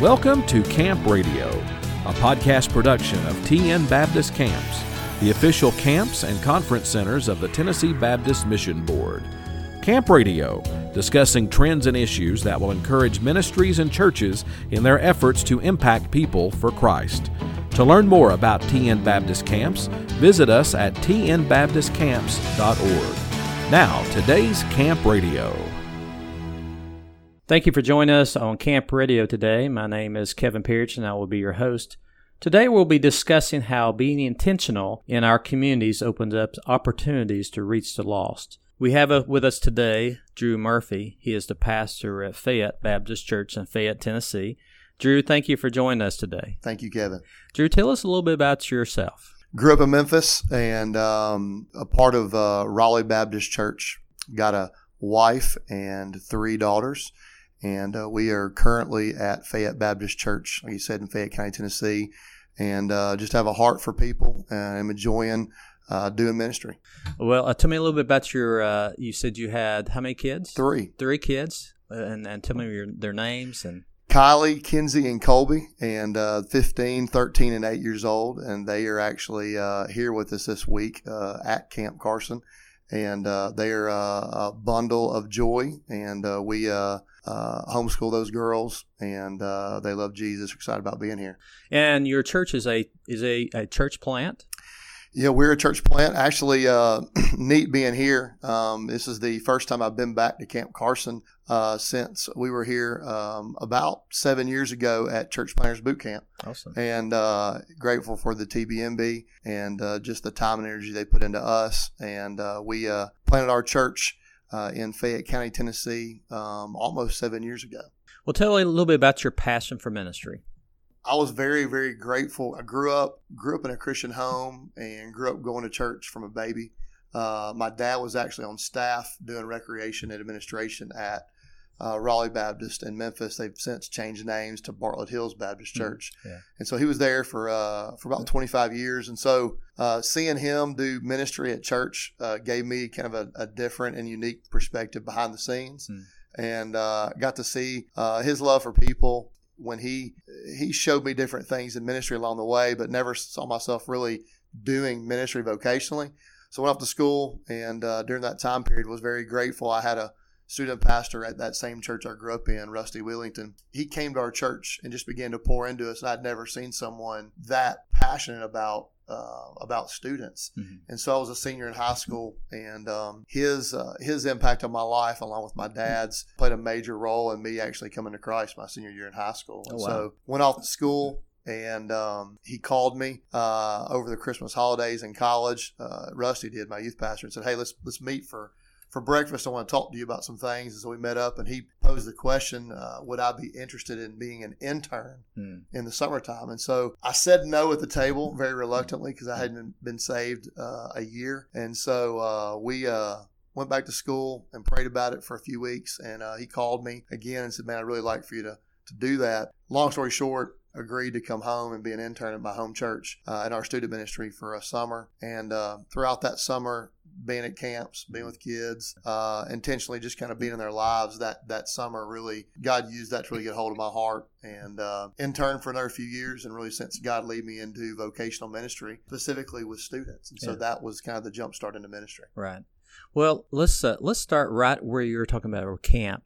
Welcome to Camp Radio, a podcast production of TN Baptist Camps, the official camps and conference centers of the Tennessee Baptist Mission Board. Camp Radio, discussing trends and issues that will encourage ministries and churches in their efforts to impact people for Christ. To learn more about TN Baptist Camps, visit us at tnbaptistcamps.org. Now, today's Camp Radio. Thank you for joining us on Camp Radio today. My name is Kevin Pearch and I will be your host. Today we'll be discussing how being intentional in our communities opens up opportunities to reach the lost. We have a, with us today Drew Murphy. He is the pastor at Fayette Baptist Church in Fayette, Tennessee. Drew, thank you for joining us today. Thank you, Kevin. Drew, tell us a little bit about yourself. Grew up in Memphis and um, a part of uh, Raleigh Baptist Church. Got a wife and three daughters and uh, we are currently at Fayette Baptist Church, like you said, in Fayette County, Tennessee, and uh, just have a heart for people and I'm enjoying uh, doing ministry. Well, uh, tell me a little bit about your. Uh, you said you had how many kids? Three. Three kids, and, and tell me your, their names and. Kylie, Kinsey, and Colby, and uh, 15, 13, and 8 years old. And they are actually here with us this week at Camp Carson. And they are a bundle of joy. And we uh, homeschool those girls, and uh, they love Jesus. Excited about being here. And your church is a is a, a church plant. Yeah, we're a church plant. Actually, uh, neat being here. Um, this is the first time I've been back to Camp Carson uh, since we were here um, about seven years ago at Church Planters Boot Camp. Awesome. And uh, grateful for the TBMB and uh, just the time and energy they put into us. And uh, we uh, planted our church uh, in Fayette County, Tennessee, um, almost seven years ago. Well, tell me a little bit about your passion for ministry. I was very, very grateful. I grew up grew up in a Christian home and grew up going to church from a baby. Uh, my dad was actually on staff doing recreation and administration at uh, Raleigh Baptist in Memphis. They've since changed names to Bartlett Hills Baptist mm-hmm. Church, yeah. and so he was there for uh, for about 25 years. And so uh, seeing him do ministry at church uh, gave me kind of a, a, different and unique perspective behind the scenes, mm. and uh, got to see uh, his love for people. When he he showed me different things in ministry along the way, but never saw myself really doing ministry vocationally. So I went off to school, and during that time period, was very grateful. I had a student pastor at that same church I grew up in, Rusty Willington, he came to our church and just began to pour into us. And I'd never seen someone that passionate about uh, about students. Mm-hmm. And so I was a senior in high school, and um, his uh, his impact on my life, along with my dad's, played a major role in me actually coming to Christ my senior year in high school. Oh, wow. so went off to school. And um, he called me uh, over the Christmas holidays in college. Uh, Rusty did, my youth pastor, and said, "Hey, let's let's meet for for breakfast, I want to talk to you about some things. And so we met up, and he posed the question, uh, would I be interested in being an intern mm. in the summertime? And so I said no at the table very reluctantly because I hadn't been saved uh, a year. And so uh, we uh, went back to school and prayed about it for a few weeks. And uh, he called me again and said, man, I'd really like for you to, to do that. Long story short, agreed to come home and be an intern at my home church uh, in our student ministry for a summer. And uh, throughout that summer, being at camps, being with kids, uh, intentionally just kind of being in their lives that that summer. Really, God used that to really get hold of my heart and uh, intern for another few years, and really since God led me into vocational ministry, specifically with students, and so yeah. that was kind of the jump start into ministry. Right. Well, let's uh, let's start right where you were talking about camp.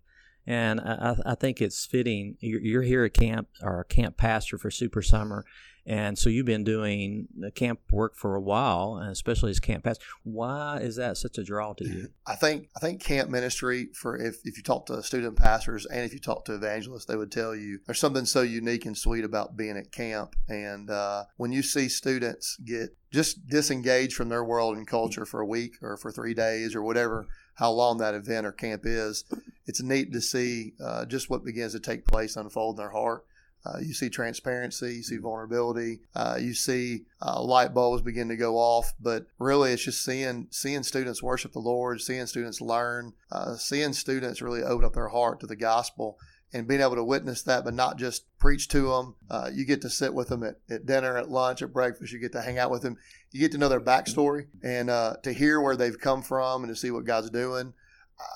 And I, I think it's fitting. You're, you're here at camp, or camp pastor for Super Summer, and so you've been doing the camp work for a while, and especially as camp pastor. Why is that such a draw to you? I think I think camp ministry for if, if you talk to student pastors and if you talk to evangelists, they would tell you there's something so unique and sweet about being at camp. And uh, when you see students get just disengaged from their world and culture for a week or for three days or whatever, how long that event or camp is, it's neat to see uh, just what begins to take place unfold in their heart. Uh, you see transparency, you see vulnerability, uh, you see uh, light bulbs begin to go off. But really, it's just seeing seeing students worship the Lord, seeing students learn, uh, seeing students really open up their heart to the gospel, and being able to witness that, but not just preach to them. Uh, you get to sit with them at, at dinner, at lunch, at breakfast. You get to hang out with them. You get to know their backstory and uh, to hear where they've come from and to see what God's doing.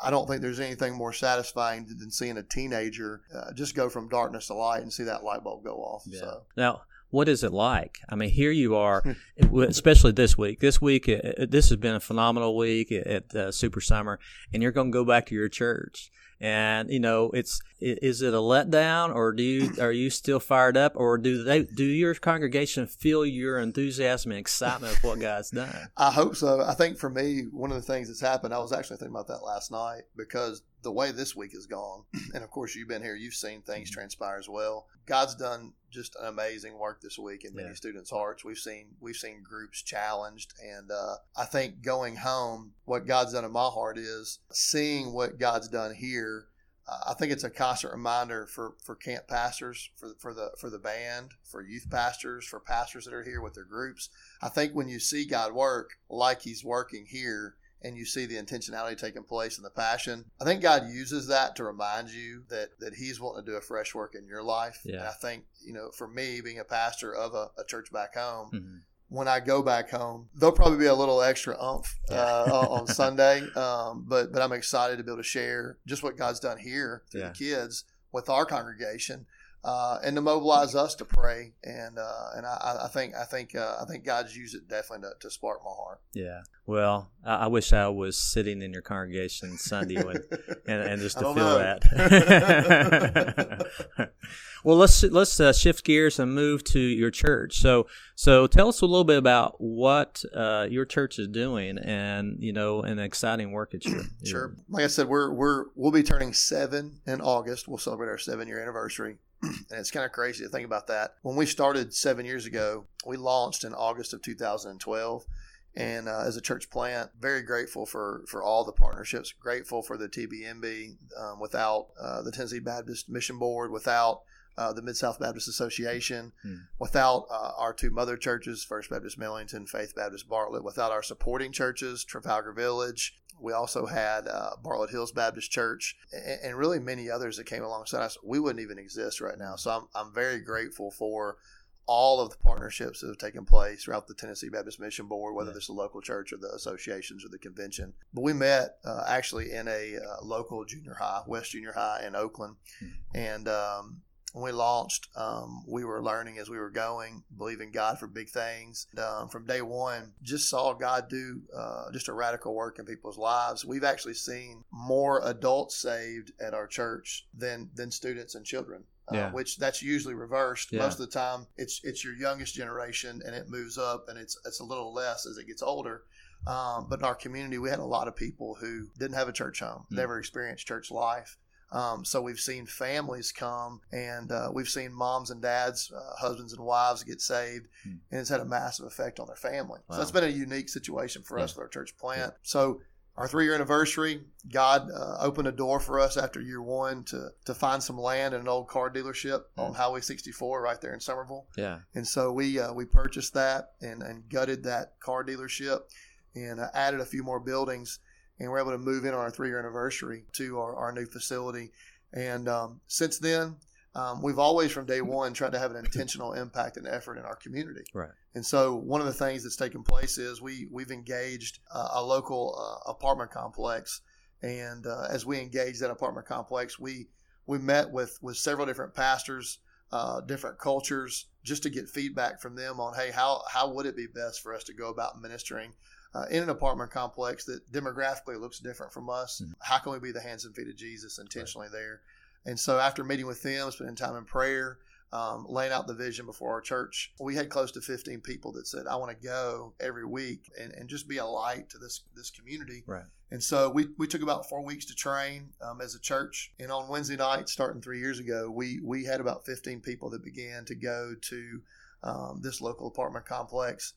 I don't think there's anything more satisfying than seeing a teenager uh, just go from darkness to light and see that light bulb go off. Yeah. So Now, what is it like? I mean, here you are, especially this week. This week, this has been a phenomenal week at uh, Super Summer, and you're going to go back to your church. And you know, it's is it a letdown, or do you are you still fired up, or do they do your congregation feel your enthusiasm and excitement of what God's done? I hope so. I think for me, one of the things that's happened, I was actually thinking about that last night because the way this week has gone, and of course you've been here, you've seen things mm-hmm. transpire as well. God's done just an amazing work this week in many Yeah. students' hearts. We've seen we've seen groups challenged, and uh, I think going home, what God's done in my heart is seeing what God's done here. Uh, I think it's a constant reminder for, for camp pastors, for for the for the band, for youth pastors, for pastors that are here with their groups. I think when you see God work like He's working here, and you see the intentionality taking place and the passion, I think God uses that to remind you that that He's wanting to do a fresh work in your life. Yeah. And I think you know, for me, being a pastor of a, a church back home, Mhm. when I go back home, there'll probably be a little extra umph uh, on on Sunday. Um, but but I'm excited to be able to share just what God's done here through Yeah. the kids with our congregation. Uh, and to mobilize us to pray, and uh, and I, I think I think uh, I think God's used it definitely to, to spark my heart. Yeah. Well, I, I wish I was sitting in your congregation Sunday when and, and just to feel know. that. well, let's let's uh, shift gears and move to your church. So, so tell us a little bit about what uh, your church is doing, and you know, an exciting work at your. Sure. Like I said, we're we're we'll be turning seven in August. We'll celebrate our seven year anniversary. and it's kind of crazy to think about that. When we started seven years ago, we launched in August of 2012. And uh, as a church plant, very grateful for, for all the partnerships. Grateful for the TBMB. Um, without uh, the Tennessee Baptist Mission Board, without uh, the Mid South Baptist Association, Hmm. without uh, our two mother churches, First Baptist Millington, Faith Baptist Bartlett, without our supporting churches, Trafalgar Village. We also had uh, Bartlett Hills Baptist Church and, and really many others that came alongside us. We wouldn't even exist right now. So I'm, I'm very grateful for all of the partnerships that have taken place throughout the Tennessee Baptist Mission Board, whether Yeah. it's the local church or the associations or the convention. But we met uh, actually in a uh, local junior high, West Junior High in Oakland. And um, when we launched, um, we were learning as we were going, believing God for big things. Um, from day one, just saw God do uh, just a radical work in people's lives. We've actually seen more adults saved at our church than than students and children. Uh, which that's usually reversed. Yeah. Most of the time, it's it's your youngest generation, and it moves up, and it's it's a little less as it gets older. Um, but in our community, we had a lot of people who didn't have a church home, Mm. never experienced church life. Um, so we've seen families come, and uh, we've seen moms and dads, uh, husbands and wives get saved, Hmm. and it's had a massive effect on their family. Wow. So that's been a unique situation for us with our church plant. So our three year anniversary, God uh, opened a door for us after year one to to find some land in an old car dealership on Hmm. Highway 64 right there in Somerville. Yeah. And so we uh, we purchased that and, and gutted that car dealership and uh, added a few more buildings. And we're able to move in on our three year anniversary to our, our new facility. And um, since then, um, we've always from day one tried to have an intentional impact and effort in our community. Right. And so one of the things that's taken place is we we've engaged uh, a local uh, apartment complex, and uh, as we engaged that apartment complex, we we met with with several different pastors, uh, different cultures, just to get feedback from them on hey how how would it be best for us to go about ministering. Uh, in an apartment complex that demographically looks different from us, Mhm. how can we be the hands and feet of Jesus intentionally there? And so, after meeting with them, spending time in prayer, um, laying out the vision before our church. We had close to 15 people that said, I want to go every week and, and just be a light to this, this community. Right. And so we, we took about four weeks to train um, as a church. And on Wednesday night, starting three years ago, we, we had about 15 people that began to go to um, this local apartment complex.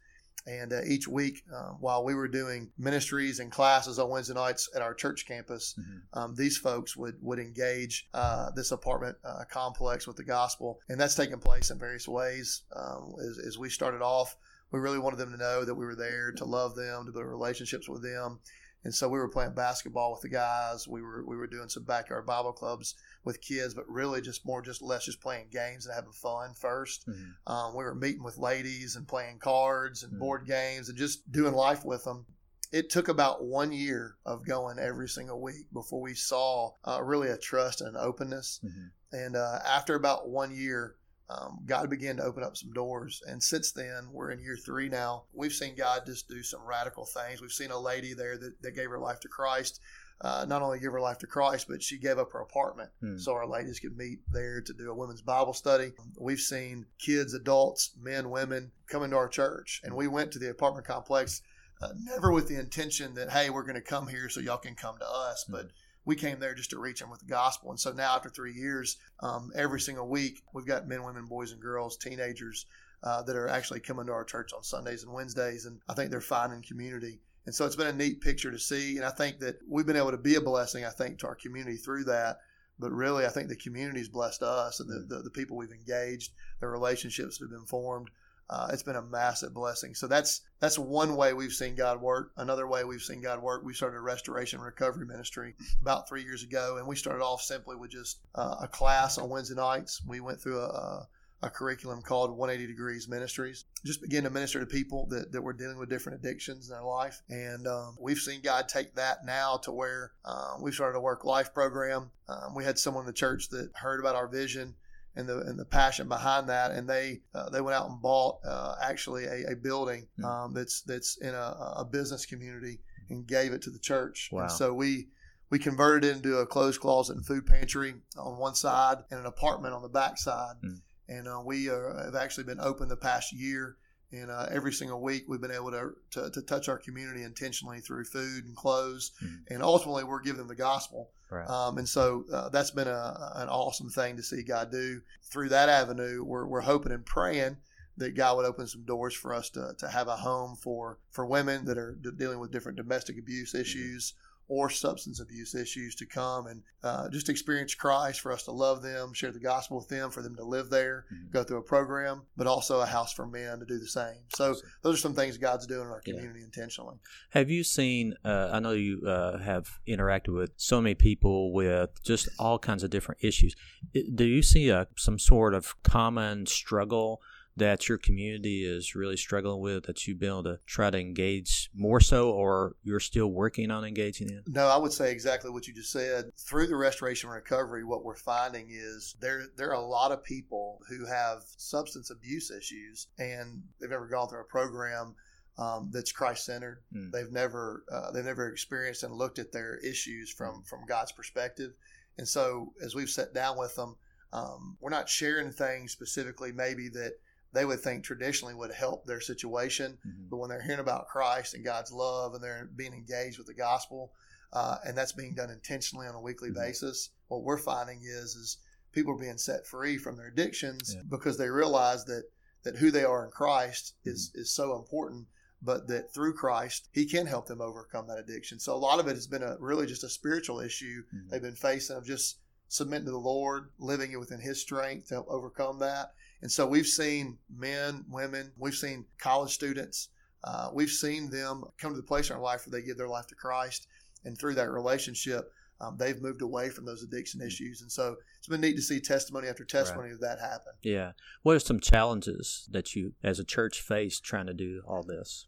And uh, each week, uh, while we were doing ministries and classes on Wednesday nights at our church campus, Mhm. um, these folks would would engage uh, this apartment uh, complex with the gospel, and that's taken place in various ways. Um, as, as we started off, we really wanted them to know that we were there to love them, to build relationships with them, and so we were playing basketball with the guys. We were we were doing some backyard Bible clubs with kids, but really just more just less just playing games and having fun first. Mhm. Um, we were meeting with ladies and playing cards and Mm. board games and just doing life with them. it took about one year of going every single week before we saw uh, really a trust and an openness. Mm-hmm. And uh, after about one year, um, God began to open up some doors. And since then, we're in year three now. We've seen God just do some radical things. We've seen a lady there that, that gave her life to Christ. Uh, not only give her life to Christ, but she gave up her apartment hmm. so our ladies could meet there to do a women's Bible study. We've seen kids, adults, men, women come into our church, and we went to the apartment complex uh, never with the intention that hey, we're going to come here so y'all can come to us, hmm. but we came there just to reach them with the gospel. And so now, after three years, um, every single week, we've got men, women, boys, and girls, teenagers uh, that are actually coming to our church on Sundays and Wednesdays. And I think they're finding community. And so it's been a neat picture to see. And I think that we've been able to be a blessing, I think, to our community through that. But really, I think the community's blessed us and the, mm. the, the people we've engaged, the relationships that have been formed uh, it's been a massive blessing. So that's that's one way we've seen God work. Another way we've seen God work, we started a restoration recovery ministry about three years ago, and we started off simply with just uh, a class on Wednesday nights. We went through a, a curriculum called 180 Degrees Ministries. Just begin to minister to people that, that were dealing with different addictions in their life. And um, we've seen God take that now to where uh, we started a work life program. Um, we had someone in the church that heard about our vision and the and the passion behind that. And they uh, they went out and bought uh, actually a, a building hmm. um, that's that's in a, a, business community and gave it to the church. Wow. And so we we converted it into a closed closet and food pantry on one side and an apartment on the back side. Mm. And uh, we have actually been open the past year. And uh, every single week, we've been able to, to, to, touch our community intentionally through food and clothes. Mm. And ultimately, we're giving them the gospel. Right. Um, and so uh, that's been a, an awesome thing to see God do. Through that avenue, we're, we're hoping and praying that God would open some doors for us to, to have a home for, for women that are dealing with different domestic abuse mm-hmm. issues. Mm-hmm or substance abuse issues to come and uh, just experience Christ for us to love them, share the gospel with them, for them to live there, mm-hmm. go through a program, but also a house for men to do the same. So those are some things God's doing in our community yeah. intentionally. Have you seen? Uh, I know you uh, have interacted with so many people with just all kinds of different issues. Do you see a, some sort of common struggle? That your community is really struggling with that you've been able to try to engage more so, or you're still working on engaging in? No, I would say exactly what you just said. Through the restoration and recovery, what we're finding is there there are a lot of people who have substance abuse issues, and they've never gone through a program. Um, that's Christ centered. Mm. They've never uh, they've never experienced and looked at their issues from from God's perspective. And so, as we've sat down with them, um, we're not sharing things specifically maybe that they would think traditionally would help their situation. Mm-hmm. But when they're hearing about Christ and God's love and they're being engaged with the gospel, uh, and that's being done intentionally on a weekly mm-hmm. basis, what we're finding is is people are being set free from their addictions yeah. because they realize that that who they are in Christ is mm-hmm. is so important. But that through Christ, He can help them overcome that addiction. So a lot of it has been a really just a spiritual issue mm-hmm. they've been facing of just submitting to the Lord, living it within His strength to help overcome that. And so we've seen men, women, we've seen college students, uh, we've seen them come to the place in our life where they give their life to Christ. And through that relationship, um, they've moved away from those addiction issues. And so it's been neat to see testimony after testimony right. of that happen. Yeah. What are some challenges that you, as a church, face trying to do all this?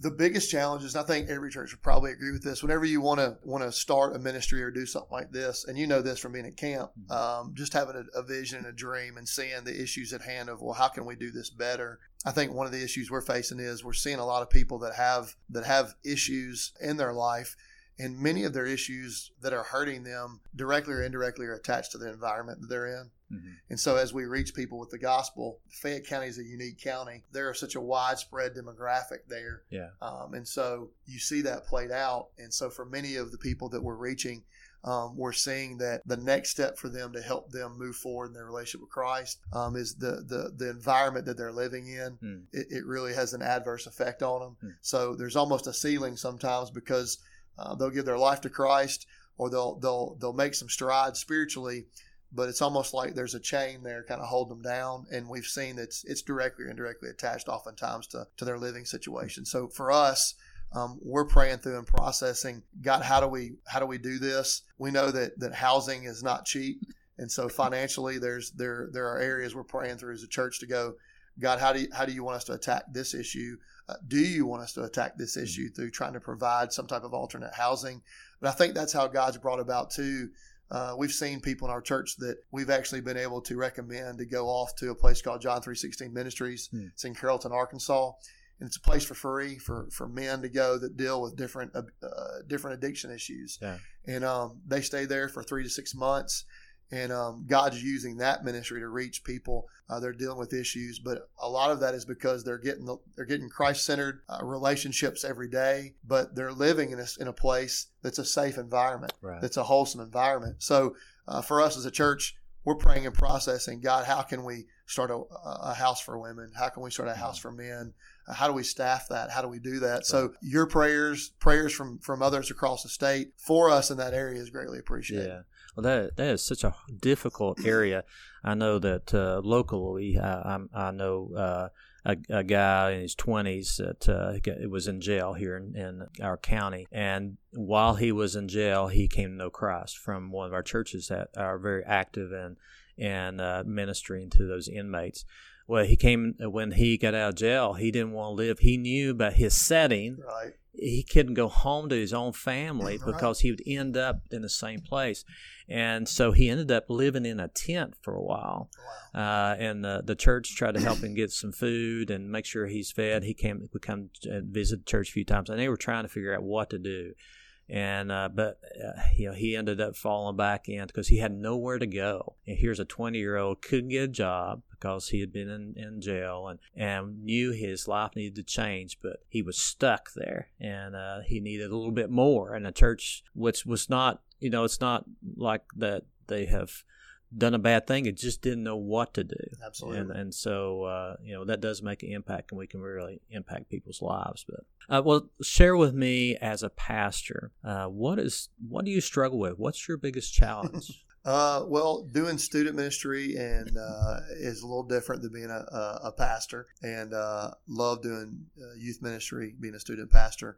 The biggest challenge is I think every church would probably agree with this. Whenever you want to want to start a ministry or do something like this, and you know this from being at camp, mm-hmm. um, just having a, a, vision and a dream and seeing the issues at hand of well, how can we do this better? I think one of the issues we're facing is we're seeing a lot of people that have that have issues in their life and many of their issues that are hurting them directly or indirectly are attached to the environment that they're in. Mm-hmm. And so, as we reach people with the gospel, Fayette County is a unique county. There is such a widespread demographic there. Yeah. Um, and so, you see that played out. And so, for many of the people that we're reaching, um, we're seeing that the next step for them to help them move forward in their relationship with Christ um, is the, the the environment that they're living in. Mm. It, it, really has an adverse effect on them. Mm. So there's almost a ceiling sometimes because uh, they'll give their life to Christ or they'll they'll they'll make some strides spiritually, but it's almost like there's a chain there kind of holding them down. And we've seen that it's, it's directly or indirectly attached oftentimes to, to their living situation. So for us, um, we're praying through and processing. God, how do we how do we do this? We know that that housing is not cheap, and so financially, there's there there are areas we're praying through as a church to go. God, how do you, how do you want us to attack this issue? Uh, do you want us to attack this Mm-hmm. issue through trying to provide some type of alternate housing? But I think that's how God's brought about too. Uh, we've seen people in our church that we've actually been able to recommend to go off to a place called John three sixteen Ministries. Hmm. It's in Carrollton, Arkansas, and it's a place for free for for men to go that deal with different uh, different addiction issues. Yeah. And um, they stay there for three to six months. And um, God's using that ministry to reach people. Uh, they're dealing with issues, but a lot of that is because they're getting the, they're getting Christ centered uh, relationships every day, but they're living in a, in a place that's a safe environment Right. that's a wholesome environment. So uh, for us as a church, we're praying and processing. God, how can we start a, a house for women? How can we start a house for men? Uh, How do we staff that? How do we do that? So your prayers, prayers from from others across the state for us in that area is greatly appreciated. Yeah. Well, that that is such a difficult area. I know that uh, locally, I, I know uh, a, a guy in his twenties that uh, was in jail here in, in our county, and while he was in jail, he came to know Christ from one of our churches that are very active in in uh, ministering to those inmates. Well, he came when he got out of jail. He didn't want to live. He knew about his setting Right. he couldn't go home to his own family Right. because he would end up in the same place. And so he ended up living in a tent for a while. Wow. Uh, and the, the church tried to help him get some food and make sure he's fed. He came would come and visit the church a few times, and they were trying to figure out what to do. And uh, but uh, you know he ended up falling back in because he had nowhere to go. And here's a 20 year old couldn't get a job because he had been in, in jail and, and knew his life needed to change, but he was stuck there and uh, he needed a little bit more. And the church, which was not, you know, it's not like that they have done a bad thing. It just didn't know what to do. Absolutely. And, and so, uh, you know, that does make an impact and we can really impact people's lives. But, uh, well, share with me as a pastor, uh, what is, what do you struggle with? What's your biggest challenge? Uh, well, doing student ministry and uh, is a little different than being a, a, pastor, and uh, love doing uh, youth ministry, being a student pastor.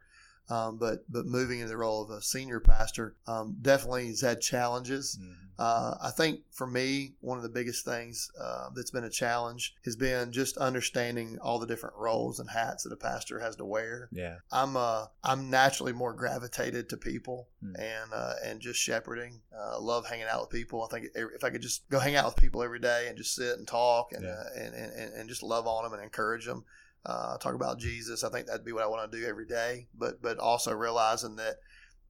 Um, but but moving into the role of a senior pastor um, definitely has had challenges. Uh, I think for me, one of the biggest things uh, that's been a challenge has been just understanding all the different roles and hats that a pastor has to wear. yeah. I'm uh I'm naturally more gravitated to people Hmm. and uh, and just shepherding. Uh, love hanging out with people. I think if I could just go hang out with people every day and just sit and talk and Yeah. uh, and, and and just love on them and encourage them. Uh, talk about Jesus. I think that'd be what I want to do every day. But but also realizing that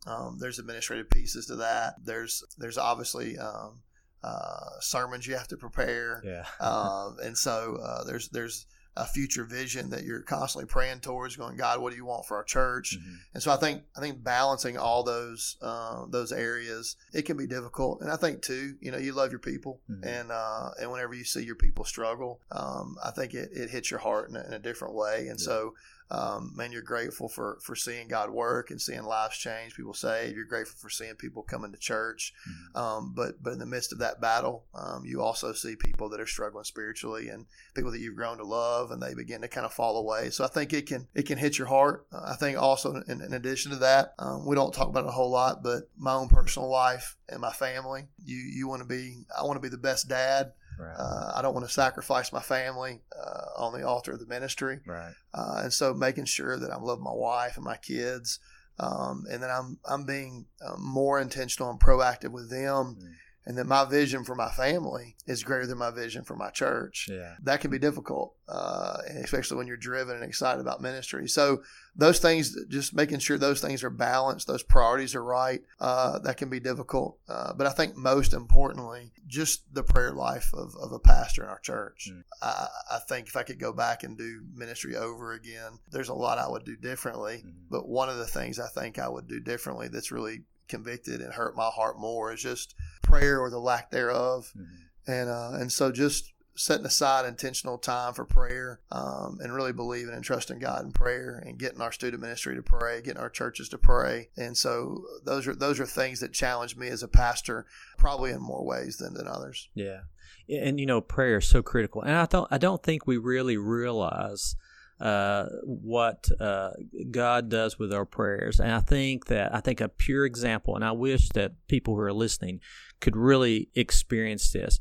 um, there's administrative pieces to that. There's there's obviously um, uh, sermons you have to prepare Yeah. um, and so uh, there's there's a future vision that you're constantly praying towards, going, God, what do you want for our church? Mhm. And so I think I think balancing all those uh, those areas it can be difficult. And I think too, you know, you love your people, Mhm. and uh, and whenever you see your people struggle, um, I think it, it hits your heart in a, in a different way. And Yeah. so. Um, man, you're grateful for, for seeing God work and seeing lives change, people saved. You're grateful for seeing people come into church. Mhm. Um, but but in the midst of that battle, um, you also see people that are struggling spiritually and people that you've grown to love, and they begin to kind of fall away. So I think it can it can hit your heart. Uh, I think also in, in addition to that, um, we don't talk about it a whole lot, but my own personal life and my family. You you want to be I want to be the best dad. Right. Uh, I don't want to sacrifice my family uh, on the altar of the ministry. right. Uh, and so making sure that I'm loving my wife and my kids, um, and that I'm I'm being uh, more intentional and proactive with them, Mm. And that my vision for my family is greater than my vision for my church. Yeah. That can be difficult, uh, especially when you're driven and excited about ministry. So those things, just making sure those things are balanced, those priorities are right, uh, that can be difficult. Uh, but I think most importantly, just the prayer life of, of a pastor in our church. Mm. I, I think if I could go back and do ministry over again, there's a lot I would do differently. Mhm. But one of the things I think I would do differently that's really convicted and hurt my heart more is just prayer or the lack thereof. Mhm. And uh, and so just setting aside intentional time for prayer um, and really believing and trusting God in prayer and getting our student ministry to pray, getting our churches to pray. And so those are those are things that challenge me as a pastor, probably in more ways than, than others. Yeah, and you know, prayer is so critical, and I don't, I don't think we really realize uh, what uh, God does with our prayers. And I think that I think a pure example, and I wish that people who are listening could really experience this.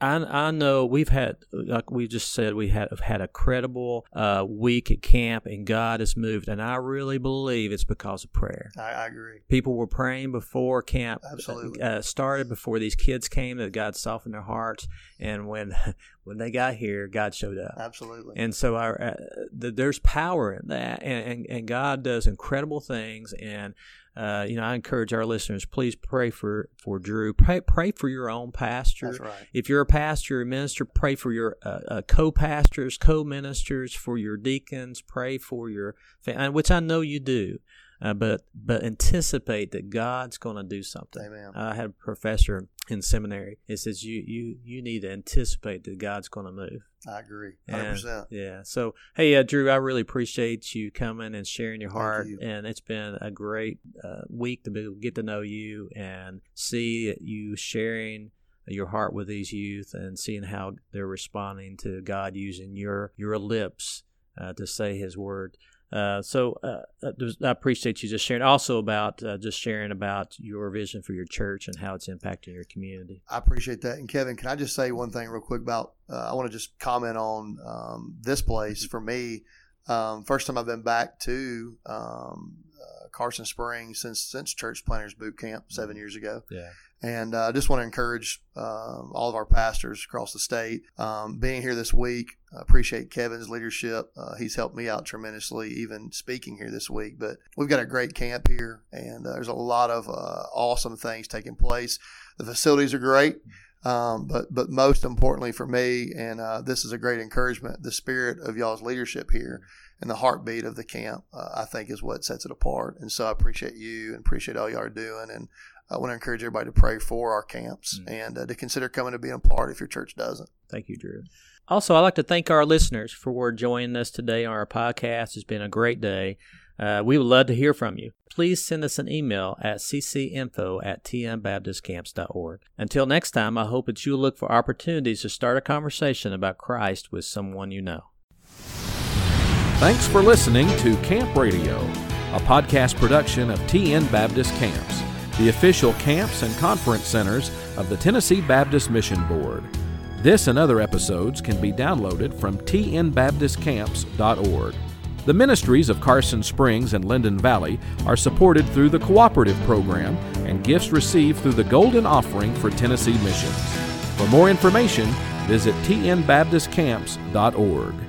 I, I know we've had, like we just said, we had have had a credible uh, week at camp, and God has moved, and I really believe it's because of prayer. I, I agree. People were praying before camp Absolutely. uh, started, before these kids came, that God softened their hearts, and when when they got here, God showed up. Absolutely. And so our, uh, the, there's power in that, and, and, and God does incredible things. And uh, you know, I encourage our listeners, please pray for for Drew. Pray pray for your own pastor. Right. If you're a pastor or a minister, pray for your uh, uh, co-pastors, co-ministers, for your deacons. Pray for your, fam- which I know you do. Uh, but but anticipate that God's going to do something. Amen. I had a professor in seminary. He says you you you need to anticipate that God's going to move. I agree. 100%. yeah. So, hey, uh, Drew, I really appreciate you coming and sharing your heart. you. And it's been a great uh, week to be, get to know you and see you sharing your heart with these youth and seeing how they're responding to God using your your lips uh, to say His word. Uh, so uh, uh, I appreciate you just sharing. Also about uh, just sharing about your vision for your church and how it's impacting your community. I appreciate that. And Kevin, can I just say one thing real quick about? Uh, I want to just comment on um, this place for me. Um, first time I've been back to um, Carson Springs since since Church Planters Boot Camp seven years ago. Yeah. And uh, I just want to encourage um all of our pastors across the state um, being here this week. I appreciate Kevin's leadership. Uh, he's helped me out tremendously, even speaking here this week. But we've got a great camp here, and uh, there's a lot of uh, awesome things taking place. The facilities are great. Um, but but most importantly for me, and uh, this is a great encouragement, the spirit of y'all's leadership here and the heartbeat of the camp, uh, I think, is what sets it apart. And so I appreciate you and appreciate all y'all are doing. And I want to encourage everybody to pray for our camps Mm. and uh, to consider coming to being a part if your church doesn't. Thank you, Drew. Also, I'd like to thank our listeners for joining us today on our podcast. It's been a great day. Uh, we would love to hear from you. Please send us an email at ccinfo at tnbaptistcamps.org. Until next time, I hope that you'll look for opportunities to start a conversation about Christ with someone you know. Thanks for listening to Camp Radio, a podcast production of TN Baptist Camps, the official camps and conference centers of the Tennessee Baptist Mission Board. This and other episodes can be downloaded from tnbaptistcamps.org. The ministries of Carson Springs and Linden Valley are supported through the Cooperative Program and gifts received through the Golden Offering for Tennessee Missions. For more information, visit tnbaptistcamps.org.